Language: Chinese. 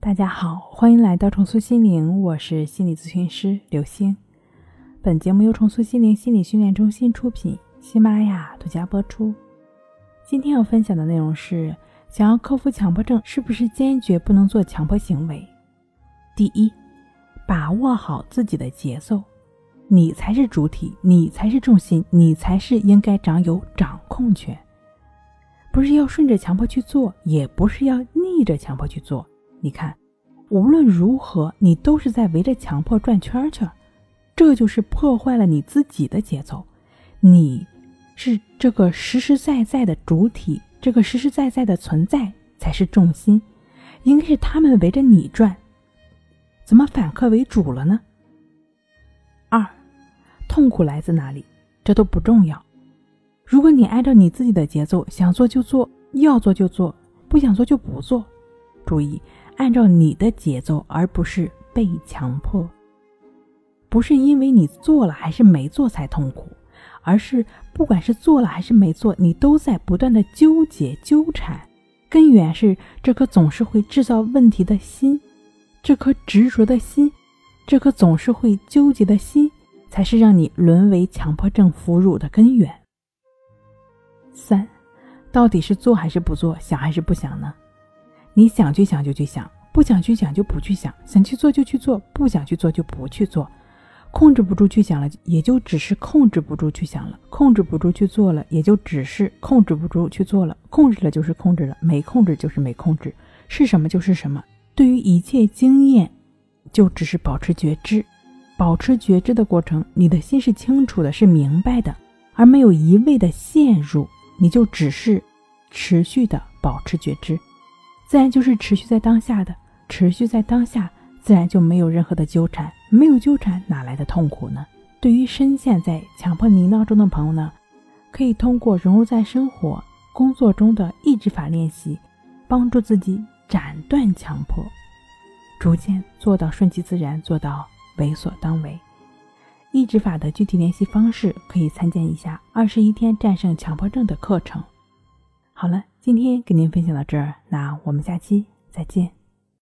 大家好，欢迎来到重塑心灵，我是心理咨询师刘星。本节目由重塑心灵心理训练中心出品，喜马拉雅独家播出。今天要分享的内容是：想要克服强迫症，是不是坚决不能做强迫行为？第一，把握好自己的节奏，你才是主体，你才是重心，你才是应该掌有掌控权。不是要顺着强迫去做，也不是要逆着强迫去做。你看，无论如何，你都是在围着强迫转圈圈，这就是破坏了你自己的节奏。你是这个实实在在的主体，这个实实在在的存在才是重心，应该是他们围着你转，怎么反客为主了呢？二，痛苦来自哪里？这都不重要。如果你按照你自己的节奏，想做就做，要做就做，不想做就不做。注意。按照你的节奏，而不是被强迫。不是因为你做了还是没做才痛苦，而是不管是做了还是没做，你都在不断的纠结纠缠。根源是这颗总是会制造问题的心，这颗执着的心，这颗总是会纠结的心，才是让你沦为强迫症俘虏的根源。三，到底是做还是不做，想还是不想呢？你想去想就去想，不想去想就不去想，想去做就去做，不想去做就不去做。控制不住去想了，也就只是控制不住去想了；控制不住去做了，也就只是控制不住去做了。控制了就是控制了，没控制就是没控制，是什么就是什么。对于一切经验，就只是保持觉知，保持觉知的过程，你的心是清楚的，是明白的，而没有一味的陷入，你就只是持续的保持觉知。自然就是持续在当下的，持续在当下，自然就没有任何的纠缠，没有纠缠哪来的痛苦呢？对于深陷在强迫泥淖中的朋友呢，可以通过融入在生活、工作中的抑制法练习，帮助自己斩断强迫，逐渐做到顺其自然，做到为所当为。抑制法的具体练习方式可以参见一下《二十一天战胜强迫症》的课程。好了。今天跟您分享到这儿，那我们下期再见。